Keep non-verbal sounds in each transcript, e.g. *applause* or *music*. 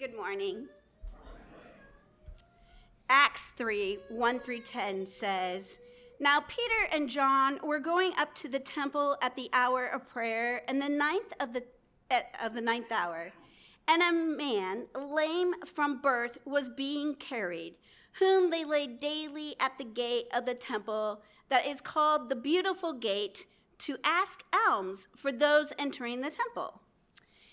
Good morning. Acts 3 1 through 10 says, Now Peter and John were going up to the temple at the hour of prayer, and the ninth of the, eh, of the ninth hour. And a man, lame from birth, was being carried, whom they laid daily at the gate of the temple that is called the Beautiful Gate, to ask alms for those entering the temple.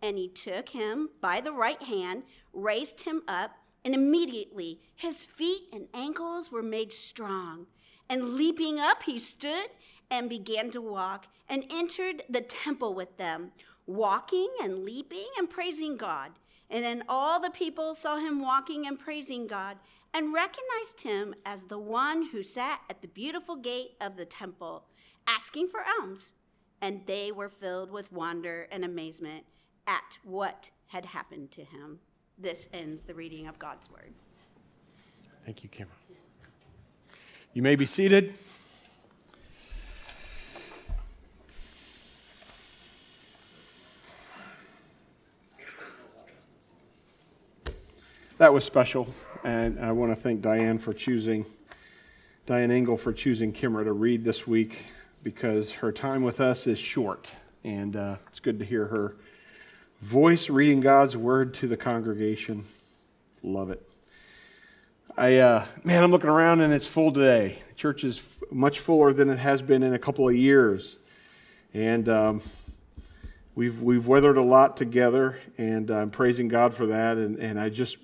And he took him by the right hand, raised him up, and immediately his feet and ankles were made strong. And leaping up, he stood and began to walk and entered the temple with them, walking and leaping and praising God. And then all the people saw him walking and praising God and recognized him as the one who sat at the beautiful gate of the temple, asking for alms. And they were filled with wonder and amazement at what had happened to him. This ends the reading of God's word. Thank you, Cameron. You may be seated. That was special, and I want to thank Diane for choosing, Diane Engel for choosing Kimra to read this week because her time with us is short, and uh, it's good to hear her voice reading God's word to the congregation. Love it. I uh, man, I'm looking around and it's full today. The church is f- much fuller than it has been in a couple of years, and um, we've we've weathered a lot together, and I'm praising God for that. And and I just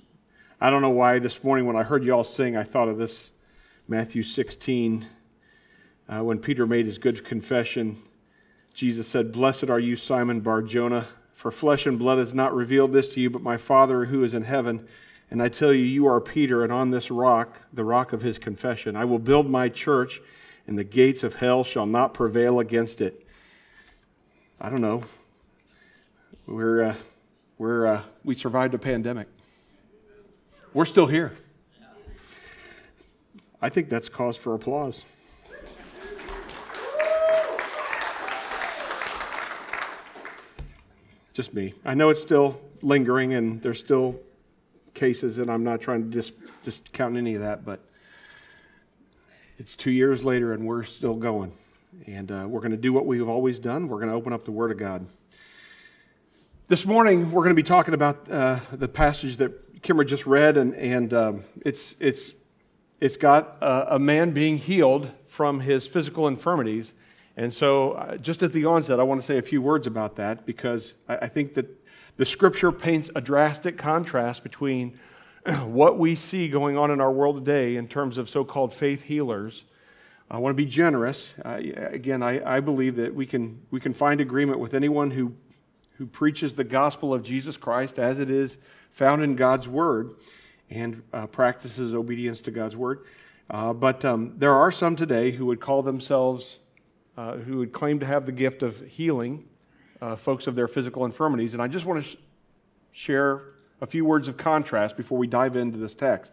I don't know why this morning when I heard you all sing, I thought of this Matthew 16 uh, when Peter made his good confession. Jesus said, "Blessed are you, Simon Bar Jonah." For flesh and blood has not revealed this to you, but my Father who is in heaven. And I tell you, you are Peter, and on this rock, the rock of his confession, I will build my church, and the gates of hell shall not prevail against it. I don't know. We're, uh, we're, uh, we survived a pandemic. We're still here. I think that's cause for applause. Just me. I know it's still lingering and there's still cases, and I'm not trying to dis- discount any of that, but it's two years later and we're still going. And uh, we're going to do what we've always done. We're going to open up the Word of God. This morning, we're going to be talking about uh, the passage that Kimmer just read, and, and um, it's, it's, it's got a, a man being healed from his physical infirmities. And so, uh, just at the onset, I want to say a few words about that because I, think that the scripture paints a drastic contrast between *clears throat* what we see going on in our world today in terms of so called faith healers. I want to be generous. Uh, again, I, I believe that we can, we can find agreement with anyone who, who preaches the gospel of Jesus Christ as it is found in God's word and uh, practices obedience to God's word. Uh, but um, there are some today who would call themselves uh, who would claim to have the gift of healing uh, folks of their physical infirmities. And I just want to sh- share a few words of contrast before we dive into this text.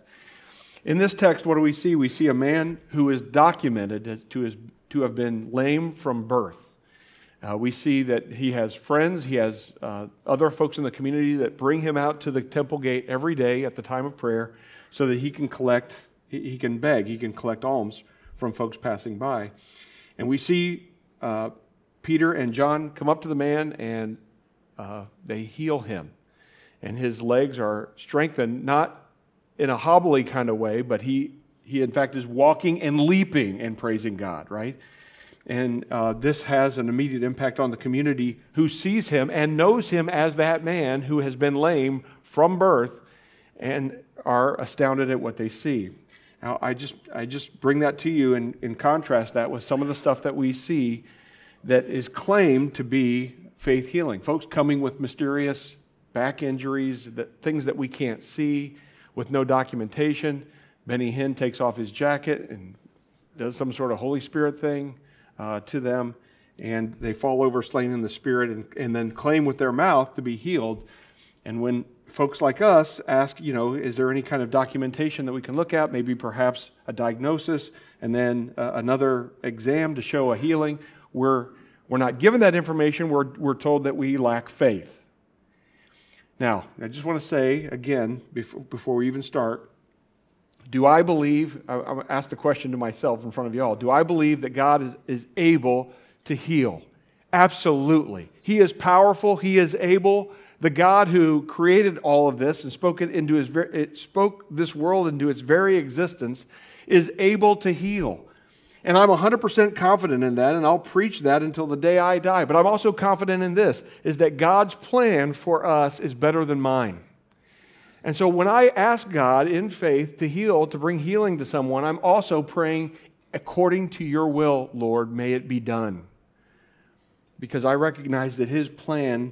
In this text, what do we see? We see a man who is documented to, his, to have been lame from birth. Uh, we see that he has friends, he has uh, other folks in the community that bring him out to the temple gate every day at the time of prayer so that he can collect, he can beg, he can collect alms from folks passing by. And we see uh, Peter and John come up to the man and uh, they heal him. And his legs are strengthened, not in a hobbly kind of way, but he, he in fact, is walking and leaping and praising God, right? And uh, this has an immediate impact on the community who sees him and knows him as that man who has been lame from birth and are astounded at what they see. Now, I just, I just bring that to you and, and contrast that with some of the stuff that we see that is claimed to be faith healing. Folks coming with mysterious back injuries, that, things that we can't see. with no documentation. Benny Hinn takes off his jacket and does some sort of Holy Spirit thing uh, to them, and they fall over slain in the Spirit and, and then claim with their mouth to be healed. And when folks like us ask, you know, is there any kind of documentation that we can look at? Maybe perhaps a diagnosis and then uh, another exam to show a healing. We're, we're not given that information. We're, we're told that we lack faith. Now, I just want to say again, before, before we even start, do I believe, I, I asked the question to myself in front of you all, do I believe that God is, is able to heal? Absolutely. He is powerful, He is able the God who created all of this and spoke it into his it spoke this world into its very existence is able to heal. And I'm 100% confident in that and I'll preach that until the day I die. But I'm also confident in this is that God's plan for us is better than mine. And so when I ask God in faith to heal, to bring healing to someone, I'm also praying according to your will, Lord, may it be done. Because I recognize that his plan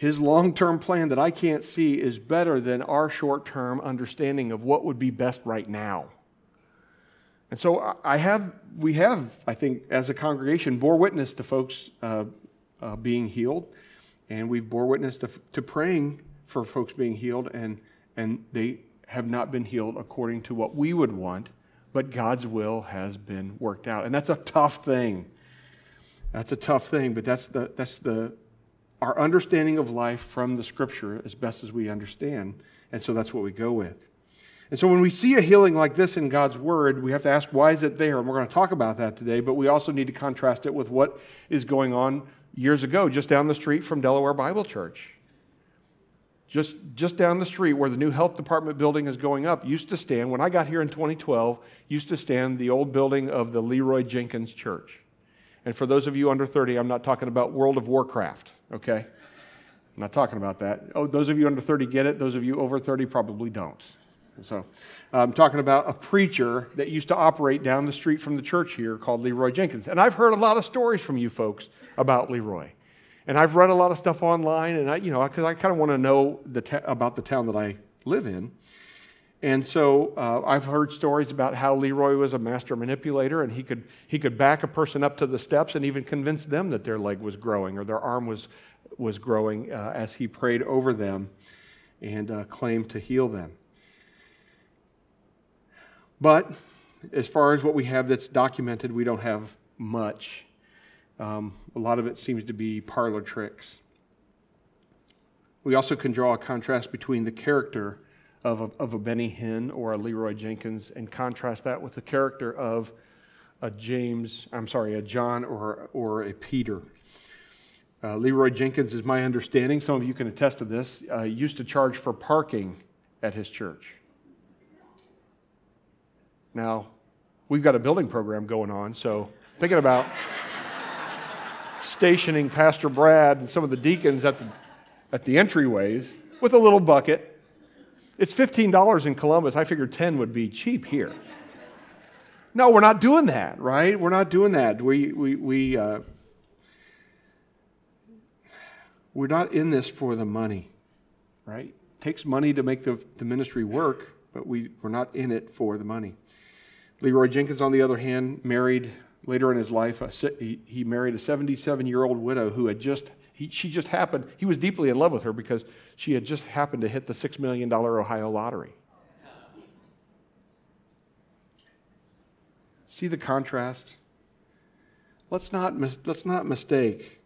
his long term plan that I can't see is better than our short term understanding of what would be best right now. And so I have, we have, I think, as a congregation, bore witness to folks uh, uh, being healed, and we've bore witness to, to praying for folks being healed, and, and they have not been healed according to what we would want, but God's will has been worked out. And that's a tough thing. That's a tough thing, but that's the, that's the, our understanding of life from the scripture as best as we understand. And so that's what we go with. And so when we see a healing like this in God's word, we have to ask, why is it there? And we're going to talk about that today, but we also need to contrast it with what is going on years ago, just down the street from Delaware Bible Church. Just, just down the street where the new health department building is going up used to stand, when I got here in 2012, used to stand the old building of the Leroy Jenkins Church. And for those of you under 30, I'm not talking about World of Warcraft, okay? I'm not talking about that. Oh, those of you under 30 get it. Those of you over 30 probably don't. So I'm talking about a preacher that used to operate down the street from the church here called Leroy Jenkins. And I've heard a lot of stories from you folks about Leroy. And I've read a lot of stuff online, and I, you know, because I kind of want to know the ta- about the town that I live in. And so uh, I've heard stories about how Leroy was a master manipulator and he could, he could back a person up to the steps and even convince them that their leg was growing or their arm was, was growing uh, as he prayed over them and uh, claimed to heal them. But as far as what we have that's documented, we don't have much. Um, a lot of it seems to be parlor tricks. We also can draw a contrast between the character of a, of a Benny Hinn or a Leroy Jenkins and contrast that with the character of a James, I'm sorry, a John or, or a Peter. Uh, Leroy Jenkins, is my understanding, some of you can attest to this, uh, used to charge for parking at his church. Now, we've got a building program going on, so thinking about stationing Pastor Brad and some of the deacons at the, at the entryways with a little bucket it's $15 in Columbus. I figured 10 would be cheap here. No, we're not doing that, right? We're not doing that. We, we, we, uh, we're not in this for the money, right? It takes money to make the, the ministry work, but we, we're not in it for the money. Leroy Jenkins, on the other hand, married later in his life, he married a 77 year old widow who had just he, she just happened, he was deeply in love with her because she had just happened to hit the $6 million Ohio lottery. See the contrast? Let's not, let's not mistake.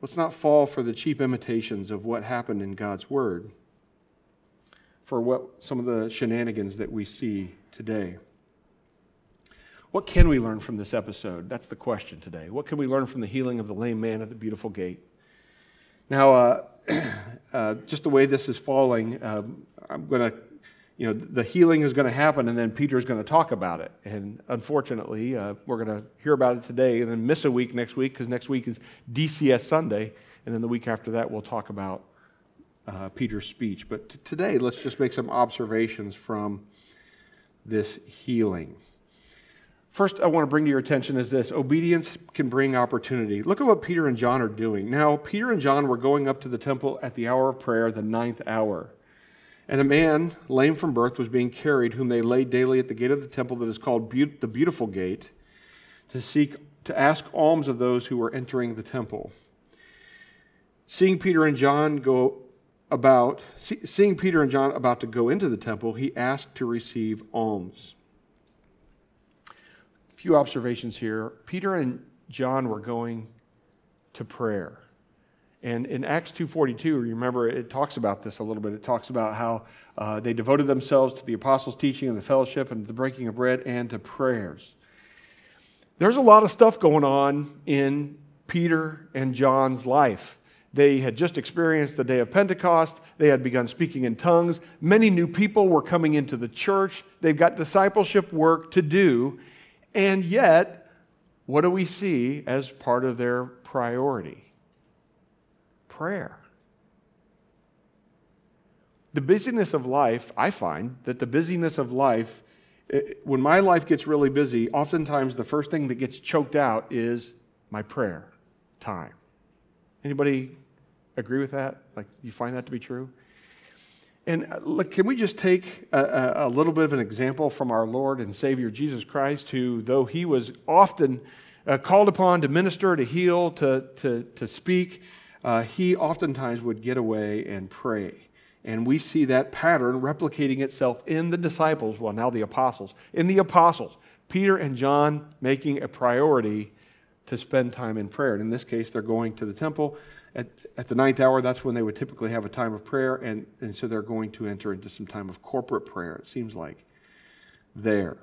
Let's not fall for the cheap imitations of what happened in God's Word for what some of the shenanigans that we see today. What can we learn from this episode? That's the question today. What can we learn from the healing of the lame man at the beautiful gate? Now, uh, *clears throat* uh, just the way this is falling, um, I'm going to, you know, the healing is going to happen, and then Peter's going to talk about it. And unfortunately, uh, we're going to hear about it today and then miss a week next week because next week is DCS Sunday. And then the week after that, we'll talk about uh, Peter's speech. But t- today, let's just make some observations from this healing. First, I want to bring to your attention is this obedience can bring opportunity. Look at what Peter and John are doing. Now, Peter and John were going up to the temple at the hour of prayer, the ninth hour. And a man, lame from birth, was being carried, whom they laid daily at the gate of the temple that is called the Beautiful Gate, to seek to ask alms of those who were entering the temple. Seeing Peter and John go about, seeing Peter and John about to go into the temple, he asked to receive alms. Few observations here. Peter and John were going to prayer. And in Acts 2.42, remember, it talks about this a little bit. It talks about how uh, they devoted themselves to the apostles' teaching and the fellowship and the breaking of bread and to prayers. There's a lot of stuff going on in Peter and John's life. They had just experienced the day of Pentecost. They had begun speaking in tongues. Many new people were coming into the church. They've got discipleship work to do. And yet, what do we see as part of their priority? prayer. The busyness of life, I find that the busyness of life, eh, when my life gets really busy, oftentimes the first thing that gets choked out is my prayer time. Anybody agree with that? Like, you find that to be true? And uh, look, can we just take a, a, little bit of an example from our Lord and Savior Jesus Christ, who, though he was often uh, called upon to minister, to heal, to, to, to speak, uh, he oftentimes would get away and pray. And we see that pattern replicating itself in the disciples, well, now the apostles, in the apostles, Peter and John making a priority to spend time in prayer. And in this case, they're going to the temple. At, at the ninth hour, that's when they would typically have a time of prayer. And, and so they're going to enter into some time of corporate prayer, it seems like, there.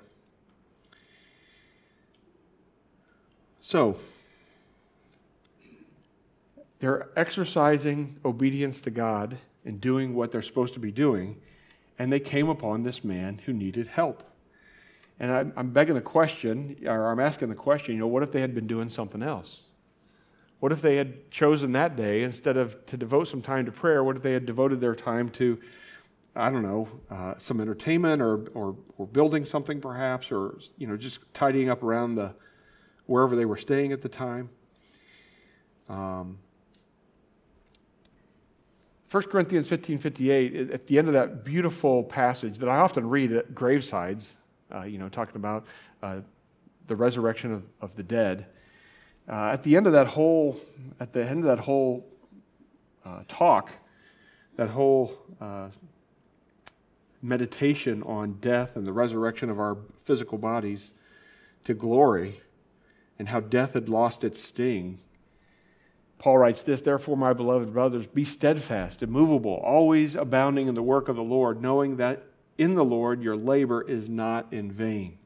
So, they're exercising obedience to God and doing what they're supposed to be doing, and they came upon this man who needed help. And I'm, I'm begging the question, or I'm asking the question, you know, what if they had been doing something else? What if they had chosen that day instead of to devote some time to prayer? What if they had devoted their time to, I don't know, uh, some entertainment or, or, or building something perhaps, or you know, just tidying up around the wherever they were staying at the time? Um, 1 Corinthians 15 58, at the end of that beautiful passage that I often read at gravesides, uh, you know, talking about uh, the resurrection of, of the dead, uh, at the end of that whole, at the end of that whole uh, talk, that whole uh, meditation on death and the resurrection of our physical bodies to glory and how death had lost its sting Paul writes this Therefore, my beloved brothers, be steadfast, immovable, always abounding in the work of the Lord, knowing that in the Lord your labor is not in vain.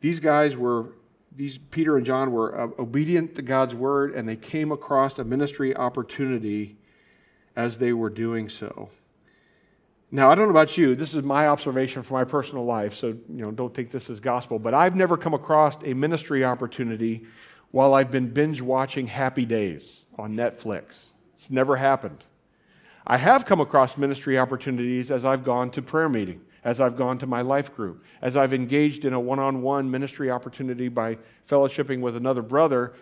These guys were, these Peter and John were uh, obedient to God's word, and they came across a ministry opportunity as they were doing so. Now, I don't know about you. This is my observation from my personal life, so you know, don't take this as gospel. But I've never come across a ministry opportunity while I've been binge watching Happy Days on Netflix. It's never happened. I have come across ministry opportunities as I've gone to prayer meeting, as I've gone to my life group, as I've engaged in a one on one ministry opportunity by fellowshipping with another brother.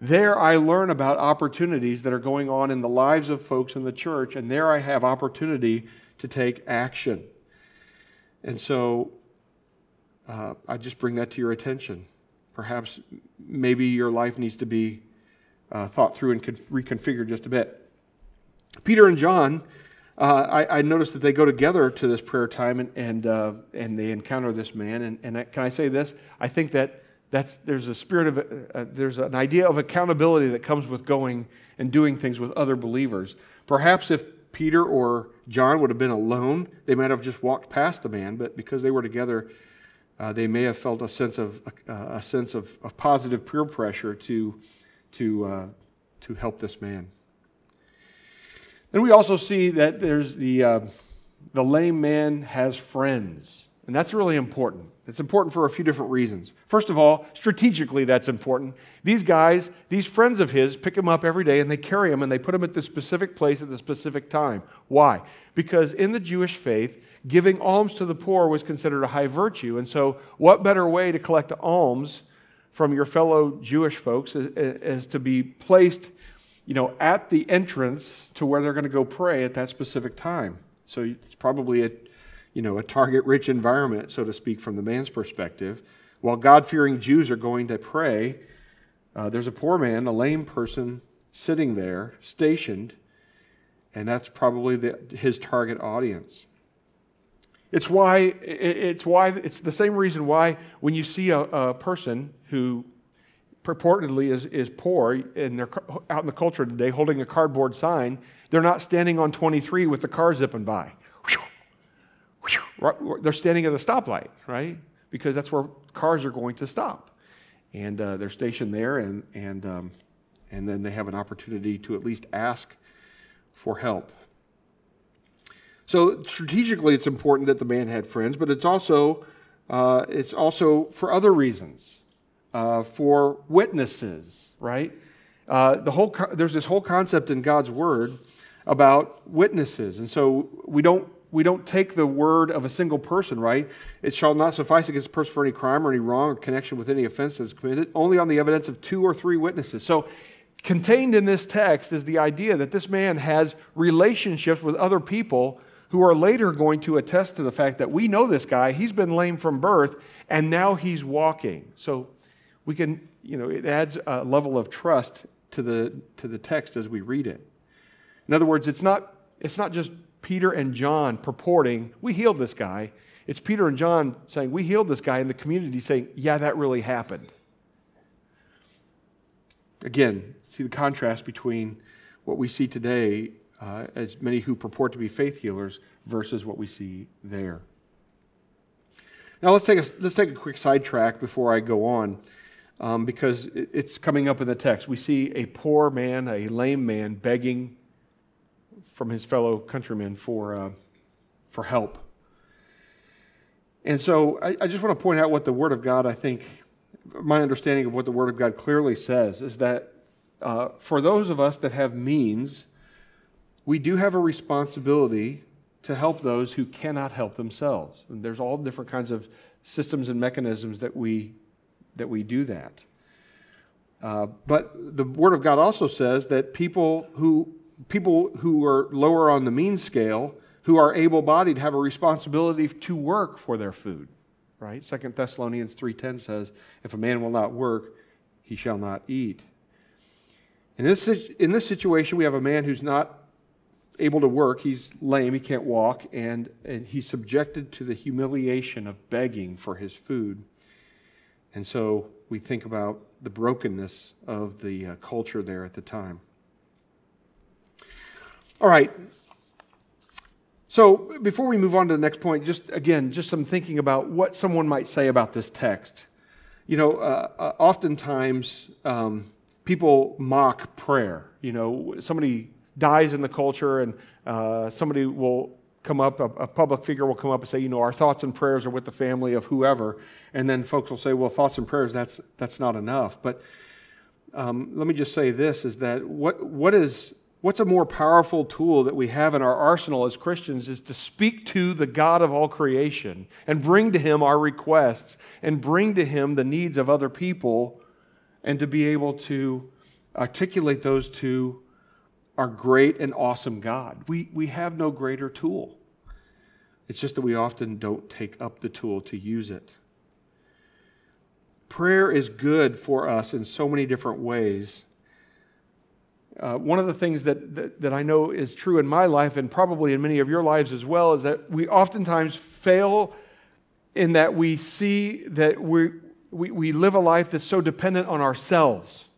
There I learn about opportunities that are going on in the lives of folks in the church, and there I have opportunity to take action. And so uh, I just bring that to your attention. Perhaps maybe your life needs to be uh, thought through and reconfigured just a bit. Peter and John, uh, I, I, noticed that they go together to this prayer time and, and, uh, and they encounter this man. And, and I, can I say this? I think that that's, there's a spirit of, uh, there's an idea of accountability that comes with going and doing things with other believers. Perhaps if Peter or John would have been alone, they might have just walked past the man, but because they were together, uh, they may have felt a sense of uh, a sense of, of, positive peer pressure to to uh, to help this man. Then we also see that there's the uh, the lame man has friends, and that's really important. It's important for a few different reasons. First of all, strategically, that's important. These guys, these friends of his, pick him up every day and they carry him and they put him at the specific place at the specific time. Why? Because in the Jewish faith, giving alms to the poor was considered a high virtue. And so, what better way to collect alms from your fellow Jewish folks is, is to be placed you know, at the entrance to where they're going to go pray at that specific time. So it's probably a, you know, a target-rich environment, so to speak, from the man's perspective. While God-fearing Jews are going to pray, uh, there's a poor man, a lame person, sitting there, stationed, and that's probably the, his target audience. It's why it's why it's the same reason why when you see a, a person who purportedly is, is poor and they're out in the culture today holding a cardboard sign, they're not standing on 23 with the car zipping by. They're standing at a stoplight, right? Because that's where cars are going to stop. And uh, they're stationed there, and, and, um, and then they have an opportunity to at least ask for help. So strategically, it's important that the man had friends, but it's also uh, it's also for other reasons, uh, for witnesses, right? Uh, the whole co- there's this whole concept in God's word about witnesses, and so we don't we don't take the word of a single person, right? It shall not suffice against a person for any crime or any wrong or connection with any offense that's committed, only on the evidence of two or three witnesses. So contained in this text is the idea that this man has relationships with other people who are later going to attest to the fact that we know this guy, he's been lame from birth, and now he's walking. So we can, you know, it adds a level of trust to the, to the text as we read it. In other words, it's not, it's not just Peter and John purporting, we healed this guy. It's Peter and John saying, we healed this guy, and the community saying, yeah, that really happened. Again, see the contrast between what we see today uh, as many who purport to be faith healers versus what we see there. Now let's take a, let's take a quick sidetrack before I go on, um, because it, it's coming up in the text. We see a poor man, a lame man, begging from his fellow countrymen for uh, for help. And so I, I just want to point out what the Word of God, I think, my understanding of what the Word of God clearly says is that uh, for those of us that have means, we do have a responsibility to help those who cannot help themselves. And there's all different kinds of systems and mechanisms that we, that we do that. Uh, but the Word of God also says that people who, people who are lower on the mean scale, who are able bodied, have a responsibility to work for their food. Right? Second Thessalonians 3.10 says, if a man will not work, he shall not eat. In this, in this situation, we have a man who's not able to work. He's lame, he can't walk, and, and he's subjected to the humiliation of begging for his food. And so we think about the brokenness of the uh, culture there at the time. All right. So before we move on to the next point, just again, just some thinking about what someone might say about this text. You know, uh, uh, oftentimes um, people mock prayer. You know, somebody dies in the culture, and uh, somebody will come up, a, a, public figure will come up and say, you know, our thoughts and prayers are with the family of whoever. And then folks will say, well, thoughts and prayers, that's, that's not enough. But um, let me just say this is that what, what is, what's a more powerful tool that we have in our arsenal as Christians is to speak to the God of all creation and bring to him our requests and bring to him the needs of other people and to be able to articulate those to our great and awesome God. We, we have no greater tool. It's just that we often don't take up the tool to use it. Prayer is good for us in so many different ways. Uh, one of the things that, that, that I know is true in my life and probably in many of your lives as well is that we oftentimes fail in that we see that we we, we live a life that's so dependent on ourselves.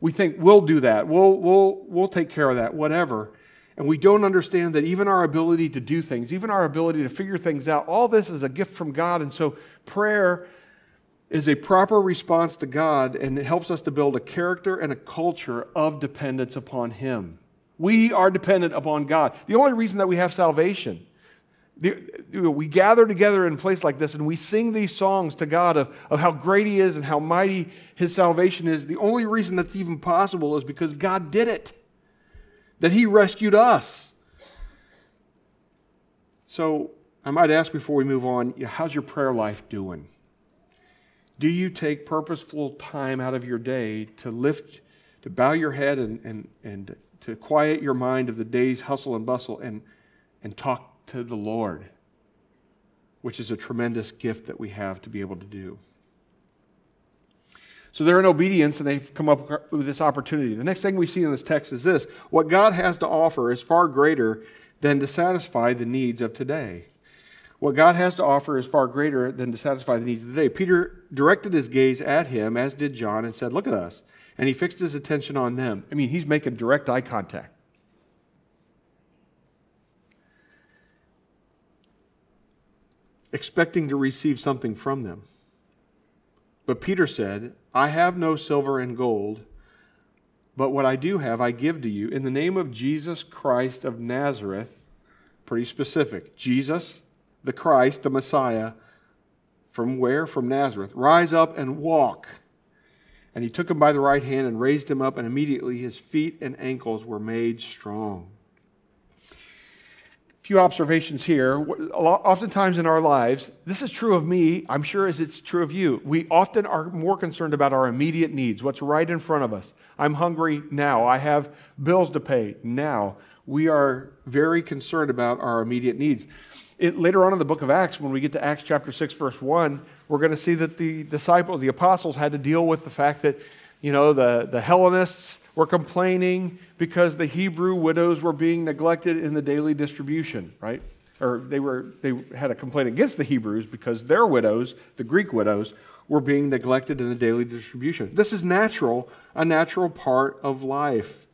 We think we'll do that, we'll, we'll, we'll take care of that, whatever. And we don't understand that even our ability to do things, even our ability to figure things out, all this is a gift from God. And so prayer is a proper response to God and it helps us to build a character and a culture of dependence upon Him. We are dependent upon God. The only reason that we have salvation we gather together in a place like this and we sing these songs to God of, of how great He is and how mighty His salvation is. The only reason that's even possible is because God did it, that He rescued us. So I might ask before we move on how's your prayer life doing? Do you take purposeful time out of your day to lift, to bow your head and, and, and to quiet your mind of the day's hustle and bustle and, and talk to the Lord, which is a tremendous gift that we have to be able to do. So they're in obedience and they've come up with this opportunity. The next thing we see in this text is this what God has to offer is far greater than to satisfy the needs of today. What God has to offer is far greater than to satisfy the needs of today. Peter directed his gaze at him, as did John, and said, Look at us. And he fixed his attention on them. I mean, he's making direct eye contact. Expecting to receive something from them. But Peter said, I have no silver and gold, but what I do have, I give to you. In the name of Jesus Christ of Nazareth, pretty specific. Jesus, the Christ, the Messiah, from where? From Nazareth. Rise up and walk. And he took him by the right hand and raised him up, and immediately his feet and ankles were made strong. Few observations here. Oftentimes in our lives, this is true of me, I'm sure as it's true of you. We often are more concerned about our immediate needs, what's right in front of us. I'm hungry now. I have bills to pay now. We are very concerned about our immediate needs. It, later on in the book of Acts, when we get to Acts chapter 6, verse 1, we're going to see that the disciples, the apostles, had to deal with the fact that, you know, the, the Hellenists were complaining because the Hebrew widows were being neglected in the daily distribution, right? Or they, were, they had a complaint against the Hebrews because their widows, the Greek widows, were being neglected in the daily distribution. This is natural, a natural part of life.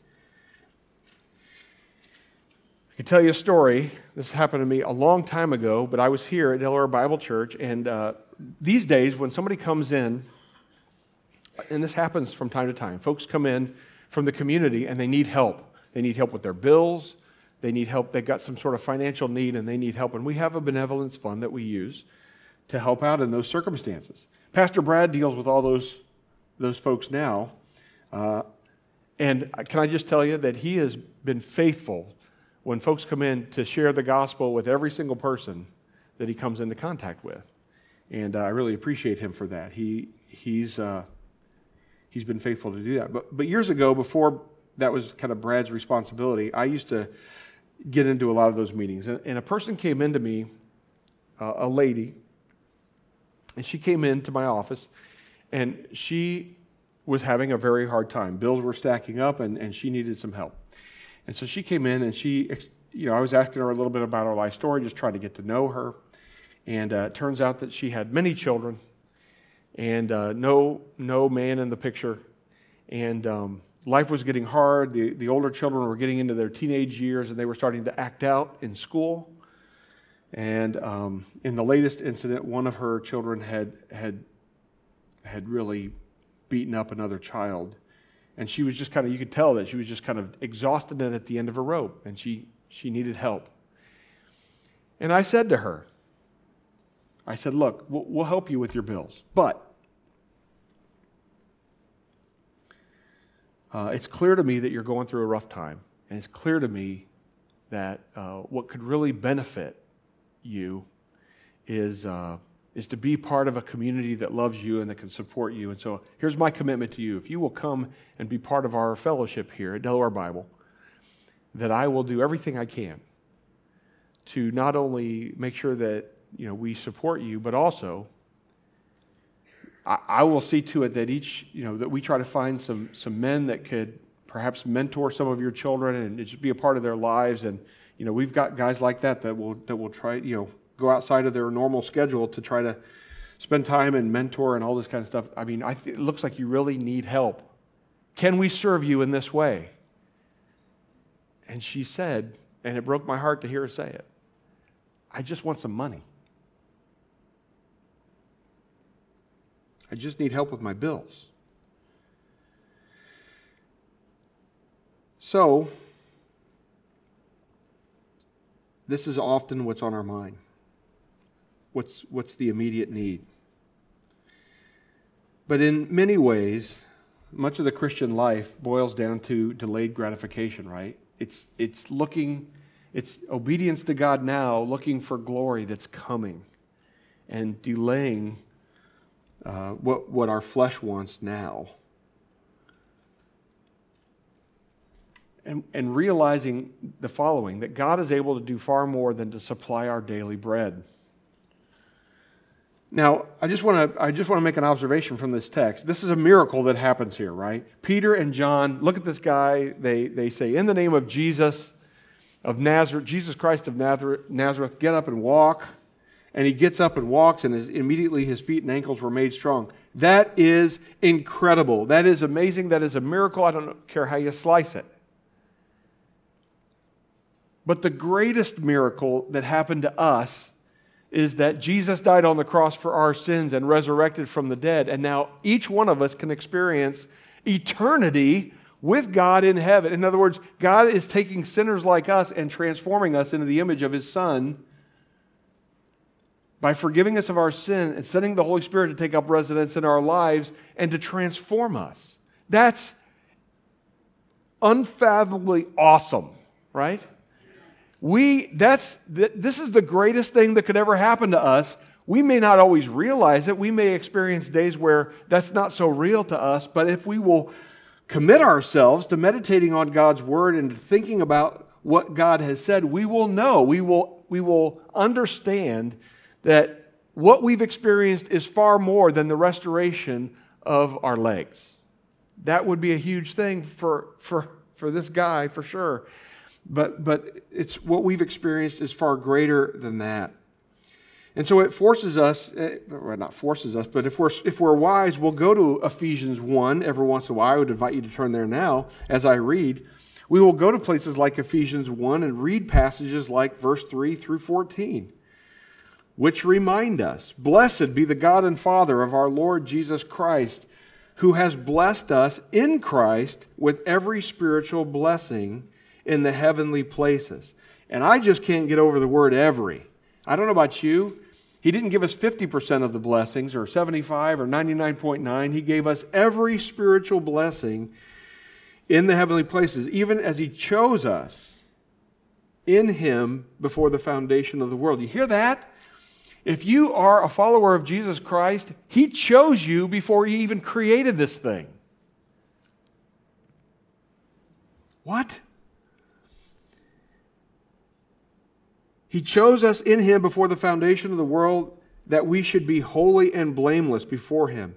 I can tell you a story. This happened to me a long time ago, but I was here at Delaware Bible Church, and uh, these days, when somebody comes in, and this happens from time to time, folks come in from the community and they need help. They need help with their bills. They need help. They've got some sort of financial need and they need help. And we have a benevolence fund that we use to help out in those circumstances. Pastor Brad deals with all those, those folks now. Uh, and can I just tell you that he has been faithful when folks come in to share the gospel with every single person that he comes into contact with. And uh, I really appreciate him for that. He, he's, uh, he's been faithful to do that. But, but years ago, before that was kind of Brad's responsibility, I used to get into a lot of those meetings. And, and a person came into me, uh, a lady, and she came into my office, and she was having a very hard time. Bills were stacking up, and, and she needed some help. And so she came in and she, you know, I was asking her a little bit about her life story, just trying to get to know her. And uh, it turns out that she had many children and uh, no, no man in the picture. And um, life was getting hard. The, the older children were getting into their teenage years and they were starting to act out in school. And um, in the latest incident, one of her children had, had, had really beaten up another child. And she was just kind of, you could tell that she was just kind of exhausted and at the end of her rope, and she, she needed help. And I said to her, I said, Look, we'll, help you with your bills, but uh, it's clear to me that you're going through a rough time. And it's clear to me that uh, what could really benefit you is. Uh, is to be part of a community that loves you and that can support you. And so here's my commitment to you. If you will come and be part of our fellowship here at Delaware Bible, that I will do everything I can to not only make sure that you know we support you, but also I, I will see to it that each you know that we try to find some some men that could perhaps mentor some of your children and just be a part of their lives. And you know we've got guys like that that will that will try you know go outside of their normal schedule to try to spend time and mentor and all this kind of stuff. I mean, I th- it looks like you really need help. Can we serve you in this way? And she said, and it broke my heart to hear her say it I just want some money. I just need help with my bills. So, this is often what's on our mind what's, what's the immediate need. But in many ways, much of the Christian life boils down to delayed gratification, right? It's, it's looking, it's obedience to God now, looking for glory that's coming, and delaying uh, what, what our flesh wants now. and, and realizing the following that God is able to do far more than to supply our daily bread. Now, I just want to I just want to make an observation from this text. This is a miracle that happens here, right? Peter and John, look at this guy. They they say, "In the name of Jesus of Nazareth, Jesus Christ of Nazareth, Nazareth, get up and walk." And he gets up and walks, and his, immediately his feet and ankles were made strong. That is incredible. That is amazing. That is a miracle. I don't care how you slice it. But the greatest miracle that happened to us is that Jesus died on the cross for our sins and resurrected from the dead. And now each one of us can experience eternity with God in heaven. In other words, God is taking sinners like us and transforming us into the image of his Son by forgiving us of our sin and sending the Holy Spirit to take up residence in our lives and to transform us. That's unfathomably awesome, right? We, that's, this is the greatest thing that could ever happen to us. We may not always realize it. We may experience days where that's not so real to us, but if we will commit ourselves to meditating on God's word and thinking about what God has said, we will know, we will, we will understand that what we've experienced is far more than the restoration of our legs. That would be a huge thing for, for, for this guy, for sure. But, but it's what we've experienced is far greater than that. And so it forces us, eh, well, not forces us, but if we're, if we're wise, we'll go to Ephesians 1 every once in a while. I would invite you to turn there now as I read. We will go to places like Ephesians 1 and read passages like verse 3 through 14, which remind us Blessed be the God and Father of our Lord Jesus Christ, who has blessed us in Christ with every spiritual blessing in the heavenly places. And I just can't get over the word every. I don't know about you. He didn't give us 50% of the blessings or 75 or 99.9. He gave us every spiritual blessing in the heavenly places, even as He chose us in Him before the foundation of the world. You hear that? If you are a follower of Jesus Christ, He chose you before He even created this thing. What? He chose us in Him before the foundation of the world that we should be holy and blameless before Him.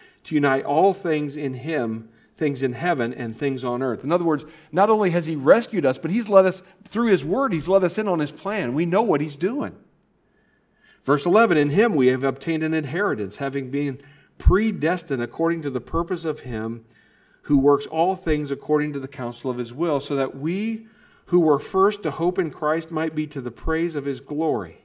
to unite all things in him, things in heaven and things on earth. In other words, not only has he rescued us, but he's let us, through his word, he's let us in on his plan. We know what he's doing. Verse 11 In him we have obtained an inheritance, having been predestined according to the purpose of him who works all things according to the counsel of his will, so that we who were first to hope in Christ might be to the praise of his glory.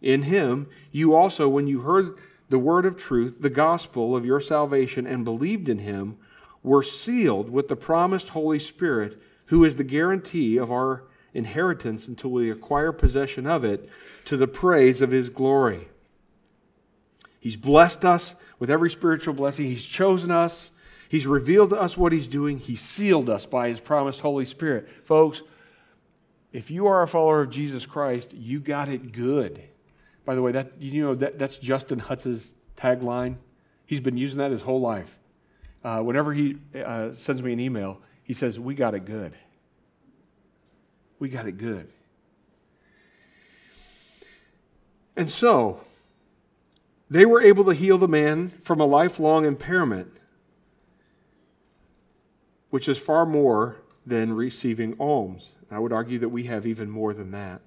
In him, you also, when you heard the word of truth, the gospel of your salvation, and believed in him, were sealed with the promised Holy Spirit, who is the guarantee of our inheritance until we acquire possession of it to the praise of his glory. He's blessed us with every spiritual blessing, he's chosen us. He's revealed to us what He's doing. He sealed us by His promised Holy Spirit. Folks, if you are a follower of Jesus Christ, you got it good. By the way, that you know that, that's Justin Hutz's tagline. He's been using that his whole life. Uh, whenever he uh, sends me an email, he says, "We got it good. We got it good." And so, they were able to heal the man from a lifelong impairment which is far more than receiving alms. I would argue that we have even more than that.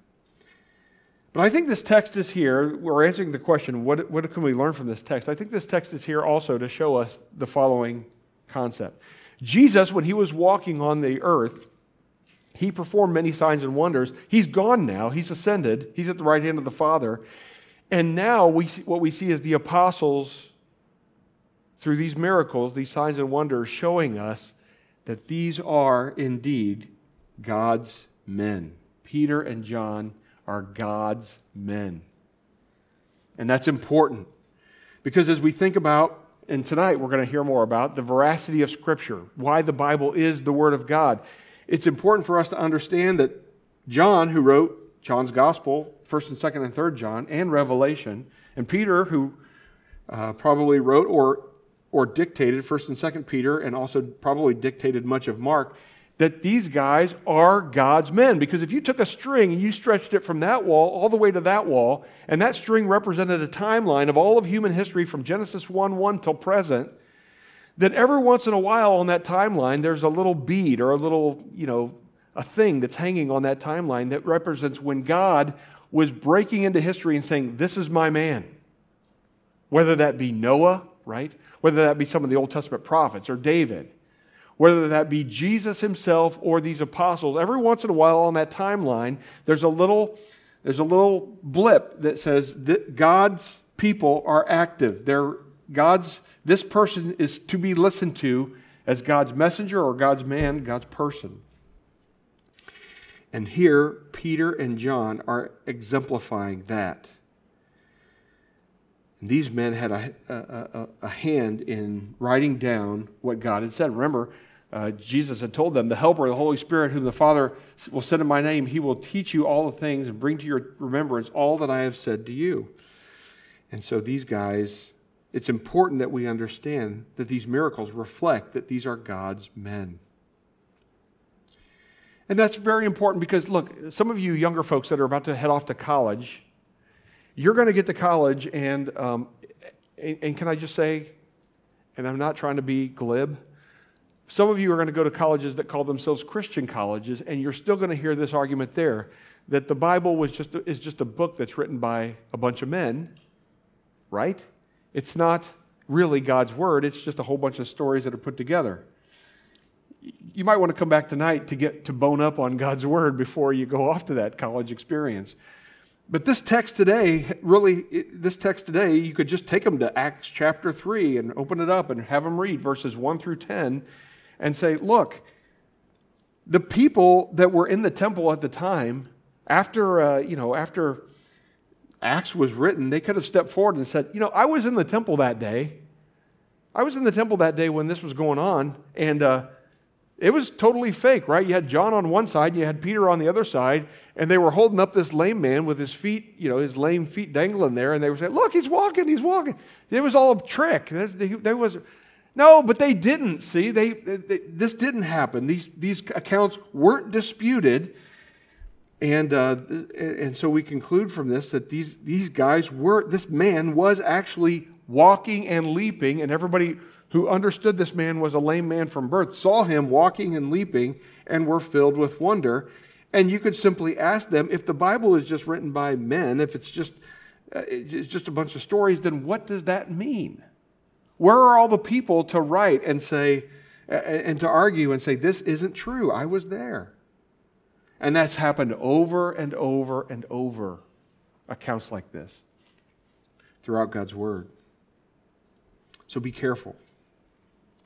But I think this text is here. We're answering the question what, what can we learn from this text? I think this text is here also to show us the following concept. Jesus, when he was walking on the earth, he performed many signs and wonders. He's gone now, he's ascended, he's at the right hand of the Father. And now we see, what we see is the apostles, through these miracles, these signs and wonders, showing us that these are indeed God's men. Peter and John are God's men. And that's important because as we think about, and tonight we're going to hear more about the veracity of Scripture, why the Bible is the Word of God, it's important for us to understand that John, who wrote John's Gospel, 1st and 2nd and 3rd John, and Revelation, and Peter, who uh, probably wrote or, or dictated 1st and 2nd Peter, and also probably dictated much of Mark, that these guys are God's men. Because if you took a string and you stretched it from that wall all the way to that wall, and that string represented a timeline of all of human history from Genesis 1 1 till present, then every once in a while on that timeline, there's a little bead or a little, you know, a thing that's hanging on that timeline that represents when God was breaking into history and saying, This is my man. Whether that be Noah, right? Whether that be some of the Old Testament prophets or David, whether that be Jesus himself or these apostles, every once in a while on that timeline, there's a little, there's a little blip that says that God's people are active. They're God's, this person is to be listened to as God's messenger or God's man, God's person. And here, Peter and John are exemplifying that. And these men had a, a, a, hand in writing down what God had said. Remember, uh, Jesus had told them, The Helper, the Holy Spirit, whom the Father will send in my name, he will teach you all the things and bring to your remembrance all that I have said to you. And so these guys, it's important that we understand that these miracles reflect that these are God's men. And that's very important because, look, some of you younger folks that are about to head off to college, you're going to get to college, and, um, and, and can I just say, and I'm not trying to be glib, some of you are going to go to colleges that call themselves Christian colleges, and you're still going to hear this argument there that the Bible was just is just a book that's written by a bunch of men, right? It's not really God's word, it's just a whole bunch of stories that are put together you might want to come back tonight to get to bone up on God's word before you go off to that college experience. But this text today, really, this text today, you could just take them to Acts chapter 3 and open it up and have them read verses 1 through 10 and say, look, the people that were in the temple at the time, after, uh, you know, after Acts was written, they could have stepped forward and said, you know, I was in the temple that day. I was in the temple that day when this was going on, and uh, it was totally fake, right? You had John on one side, you had Peter on the other side, and they were holding up this lame man with his feet, you know, his lame feet dangling there, and they were saying, Look, he's walking, he's walking. It was all a trick. There was, no, but they didn't, see? They, they, this didn't happen. These, these accounts weren't disputed. And, uh, and so we conclude from this that these, these guys were, this man was actually walking and leaping, and everybody who understood this man was a lame man from birth, saw him walking and leaping, and were filled with wonder. And you could simply ask them if the Bible is just written by men, if it's just, uh, it's just a bunch of stories, then what does that mean? Where are all the people to write and say, and to argue and say, this isn't true? I was there. And that's happened over and over and over, accounts like this throughout God's Word. So be careful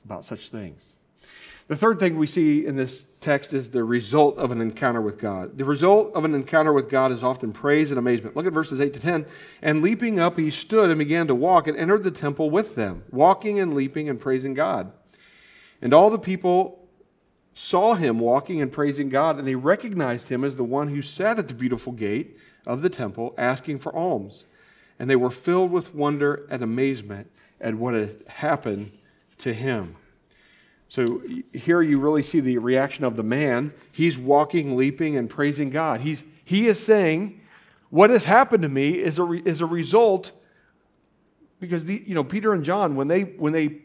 about such things. The third thing we see in this text is the result of an encounter with God. The result of an encounter with God is often praise and amazement. Look at verses 8 to 10. And leaping up, he stood and began to walk and entered the temple with them, walking and leaping and praising God. And all the people saw him walking and praising God, and they recognized him as the one who sat at the beautiful gate of the temple asking for alms. And they were filled with wonder and amazement at what had happened to him. So here you really see the reaction of the man. He's walking, leaping, and praising God. He's, he is saying, What has happened to me is a, is a result because the, you know Peter and John when they when they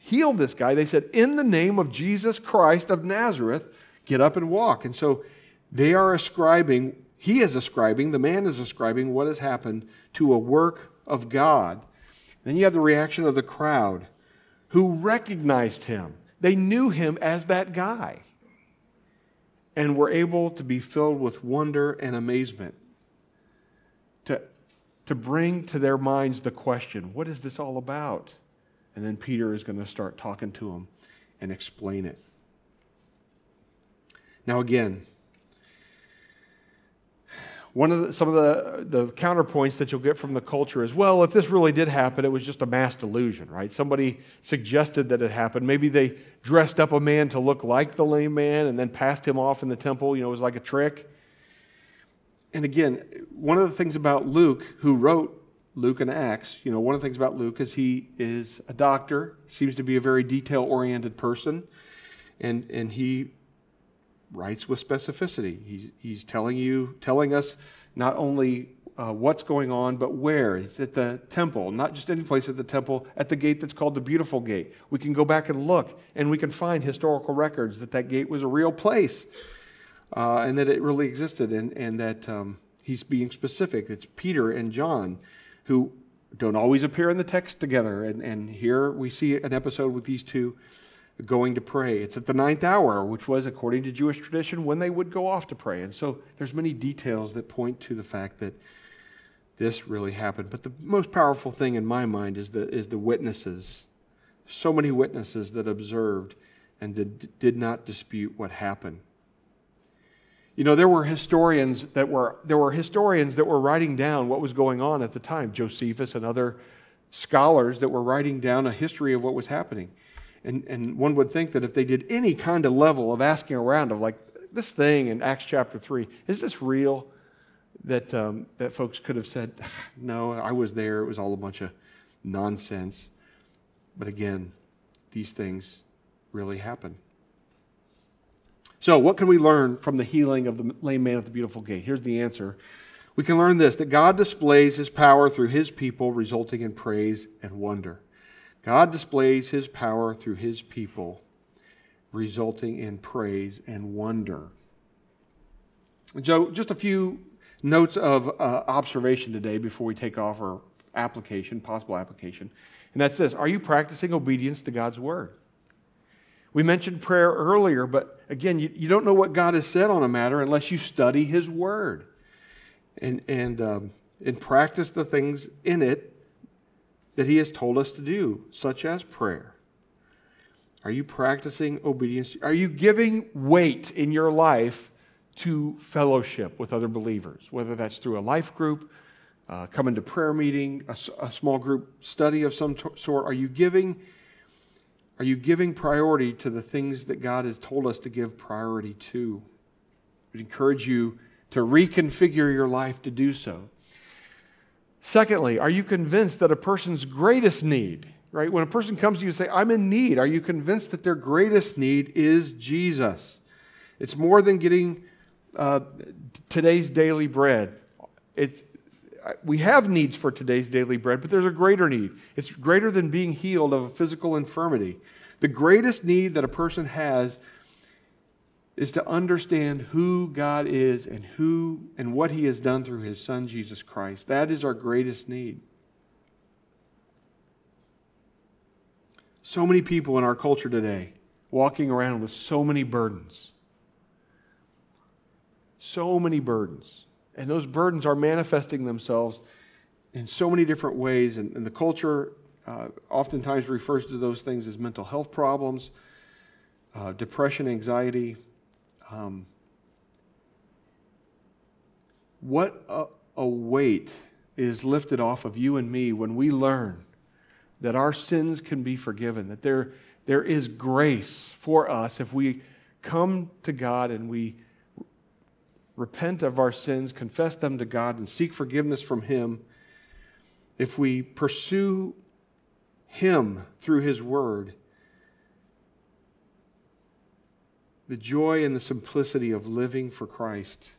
healed this guy they said in the name of Jesus Christ of Nazareth get up and walk and so they are ascribing he is ascribing the man is ascribing what has happened to a work of God then you have the reaction of the crowd who recognized him. They knew him as that guy and were able to be filled with wonder and amazement to, to bring to their minds the question what is this all about? And then Peter is going to start talking to them and explain it. Now, again, one of the, some of the, the counterpoints that you'll get from the culture is well if this really did happen it was just a mass delusion right? Somebody suggested that it happened. Maybe they dressed up a man to look like the lame man and then passed him off in the temple you know it was like a trick. And again one of the things about luke who wrote luke and acts you know one of the things about luke is he is a doctor seems to be a very detail oriented person and and he writes with specificity. He's, he's telling you, telling us not only uh, what's going on, but where. It's at the temple, not just any place at the temple, at the gate that's called the Beautiful Gate. We can go back and look, and we can find historical records that that gate was a real place uh, and that it really existed, and, and that um, he's being specific. It's Peter and John who don't always appear in the text together, and, and here we see an episode with these two going to pray. It's at the ninth hour, which was, according to Jewish tradition, when they would go off to pray. And so there's many details that point to the fact that this really happened. But the most powerful thing in my mind is the, is the witnesses. So many witnesses that observed and did, did not dispute what happened. You know, there were historians that were there were historians that were writing down what was going on at the time, Josephus and other scholars that were writing down a history of what was happening. And, and one would think that if they did any kind of level of asking around of like this thing in Acts chapter 3, is this real? That, um, that folks could have said, *laughs* no, I was there. It was all a bunch of nonsense. But again, these things really happen. So, what can we learn from the healing of the lame man at the beautiful gate? Here's the answer. We can learn this that God displays his power through his people, resulting in praise and wonder. God displays his power through his people, resulting in praise and wonder. Joe, just a few notes of uh, observation today before we take off our application, possible application. And that's this Are you practicing obedience to God's word? We mentioned prayer earlier, but again, you, you don't know what God has said on a matter unless you study his word and, and, um, and practice the things in it that He has told us to do, such as prayer? Are you practicing obedience? Are you giving weight in your life to fellowship with other believers, whether that's through a life group, uh, coming to prayer meeting, a, a, small group study of some t- sort? Are you giving? Are you giving priority to the things that God has told us to give priority to? I would encourage you to reconfigure your life to do so. Secondly, are you convinced that a person's greatest need, right? When a person comes to you and say, I'm in need, are you convinced that their greatest need is Jesus? It's more than getting uh, today's daily bread. It, we have needs for today's daily bread, but there's a greater need. It's greater than being healed of a physical infirmity. The greatest need that a person has is to understand who God is and who and what he has done through his son Jesus Christ. That is our greatest need. So many people in our culture today walking around with so many burdens. So many burdens. And those burdens are manifesting themselves in so many different ways. And, and the culture uh, oftentimes refers to those things as mental health problems, uh, depression, anxiety, um, what a, a weight is lifted off of you and me when we learn that our sins can be forgiven, that there, there is grace for us if we come to God and we repent of our sins, confess them to God, and seek forgiveness from Him. If we pursue Him through His Word, the joy and the simplicity of living for Christ.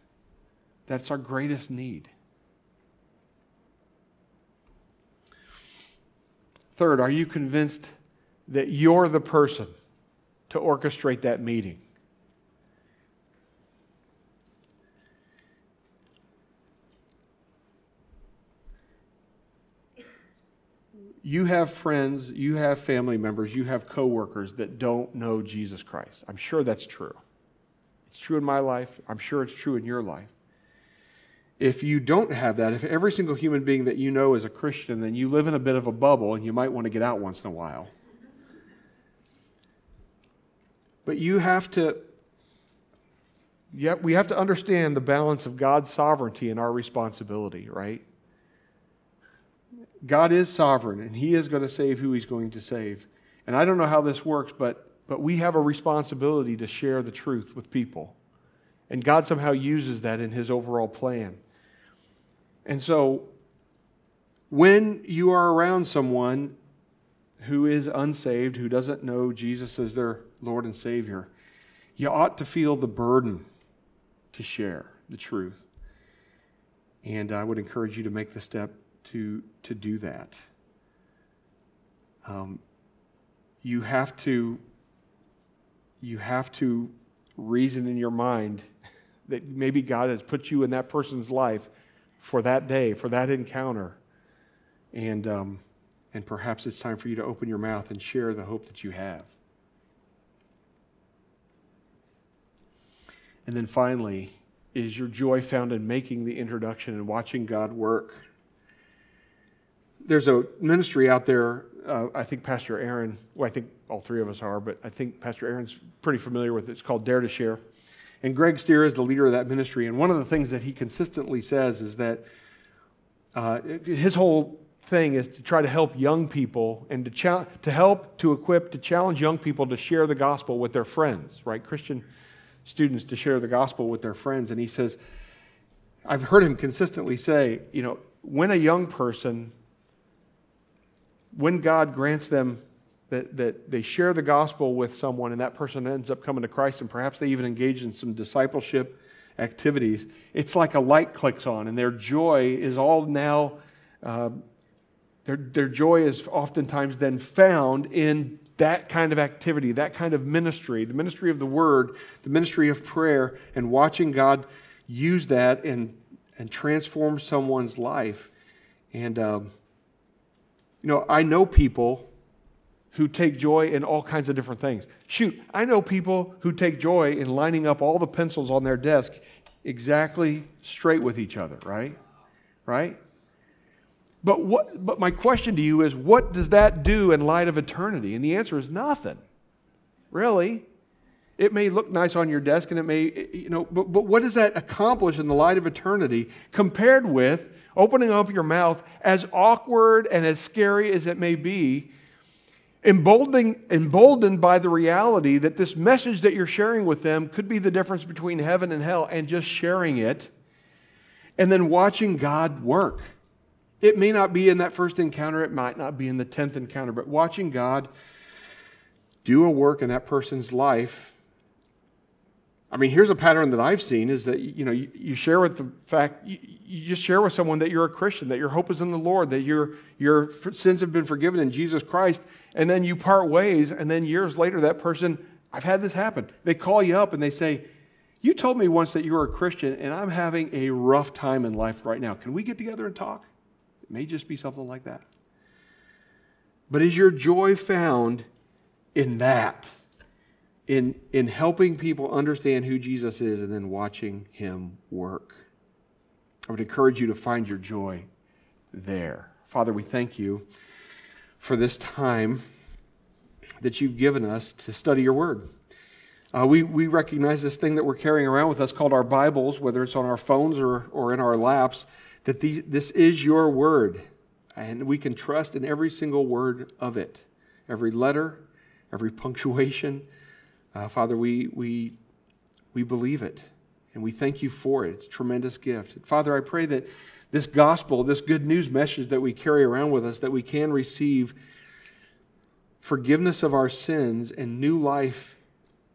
That's our greatest need. Third, are you convinced that you're the person to orchestrate that meeting? You have friends, you have family members, you have coworkers that don't know Jesus Christ. I'm sure that's true. It's true in my life. I'm sure it's true in your life. If you don't have that, if every single human being that you know is a Christian, then you live in a bit of a bubble and you might want to get out once in a while. But you have to yet we have to understand the balance of God's sovereignty and our responsibility, right? God is sovereign and He is going to save who He's going to save. And I don't know how this works, but, but we have a responsibility to share the truth with people. And God somehow uses that in His overall plan. And so, when you are around someone who is unsaved, who doesn't know Jesus as their Lord and Savior, you ought to feel the burden to share the truth. And I would encourage you to make the step to, to do that. Um, you have to you have to reason in your mind *laughs* that maybe God has put you in that person's life for that day, for that encounter. And, um, and perhaps it's time for you to open your mouth and share the hope that you have. And then finally, is your joy found in making the introduction and watching God work? There's a ministry out there uh, I think Pastor Aaron, well, I think all three of us are, but I think Pastor Aaron's pretty familiar with it. It's called Dare to Share. And Greg Stier is the leader of that ministry. And one of the things that he consistently says is that uh, his whole thing is to try to help young people and to, cha- to help, to equip, to challenge young people to share the gospel with their friends, right? Christian students to share the gospel with their friends. And he says, I've heard him consistently say, you know, when a young person when God grants them that, that they share the gospel with someone and that person ends up coming to Christ and perhaps they even engage in some discipleship activities, it's like a light clicks on and their joy is all now, uh, their, their joy is oftentimes then found in that kind of activity, that kind of ministry, the ministry of the word, the ministry of prayer, and watching God use that and, and transform someone's life. And, um, you know, I know people who take joy in all kinds of different things. Shoot, I know people who take joy in lining up all the pencils on their desk exactly straight with each other, right? Right? But what but my question to you is what does that do in light of eternity? And the answer is nothing. Really? It may look nice on your desk and it may, you know, but, but what does that accomplish in the light of eternity compared with opening up your mouth, as awkward and as scary as it may be, emboldened, emboldened by the reality that this message that you're sharing with them could be the difference between heaven and hell, and just sharing it, and then watching God work. It may not be in that first encounter, it might not be in the 10th encounter, but watching God do a work in that person's life I mean, here's a pattern that I've seen is that, you know, you, you share with the fact, you, you, just share with someone that you're a Christian, that your hope is in the Lord, that your, your sins have been forgiven in Jesus Christ, and then you part ways, and then years later, that person, I've had this happen. They call you up and they say, You told me once that you were a Christian, and I'm having a rough time in life right now. Can we get together and talk? It may just be something like that. But is your joy found in that? In, in helping people understand who Jesus is and then watching him work. I would encourage you to find your joy there. Father, we thank you for this time that you've given us to study your word. Uh, we, we recognize this thing that we're carrying around with us called our Bibles, whether it's on our phones or, or in our laps, that these, this is your word. And we can trust in every single word of it, every letter, every punctuation, uh, Father, we, we, we believe it and we thank you for it. It's a tremendous gift. Father, I pray that this gospel, this good news message that we carry around with us, that we can receive forgiveness of our sins and new life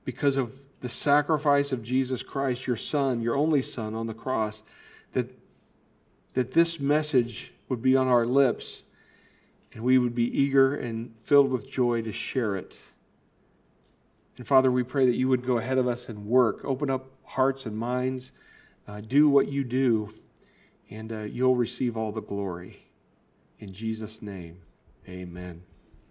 because of the sacrifice of Jesus Christ, your Son, your only Son on the cross, that, that this message would be on our lips and we would be eager and filled with joy to share it. And Father, we pray that you would go ahead of us and work, open up hearts and minds, uh, do what you do, and uh, you'll receive all the glory. In Jesus' name, amen.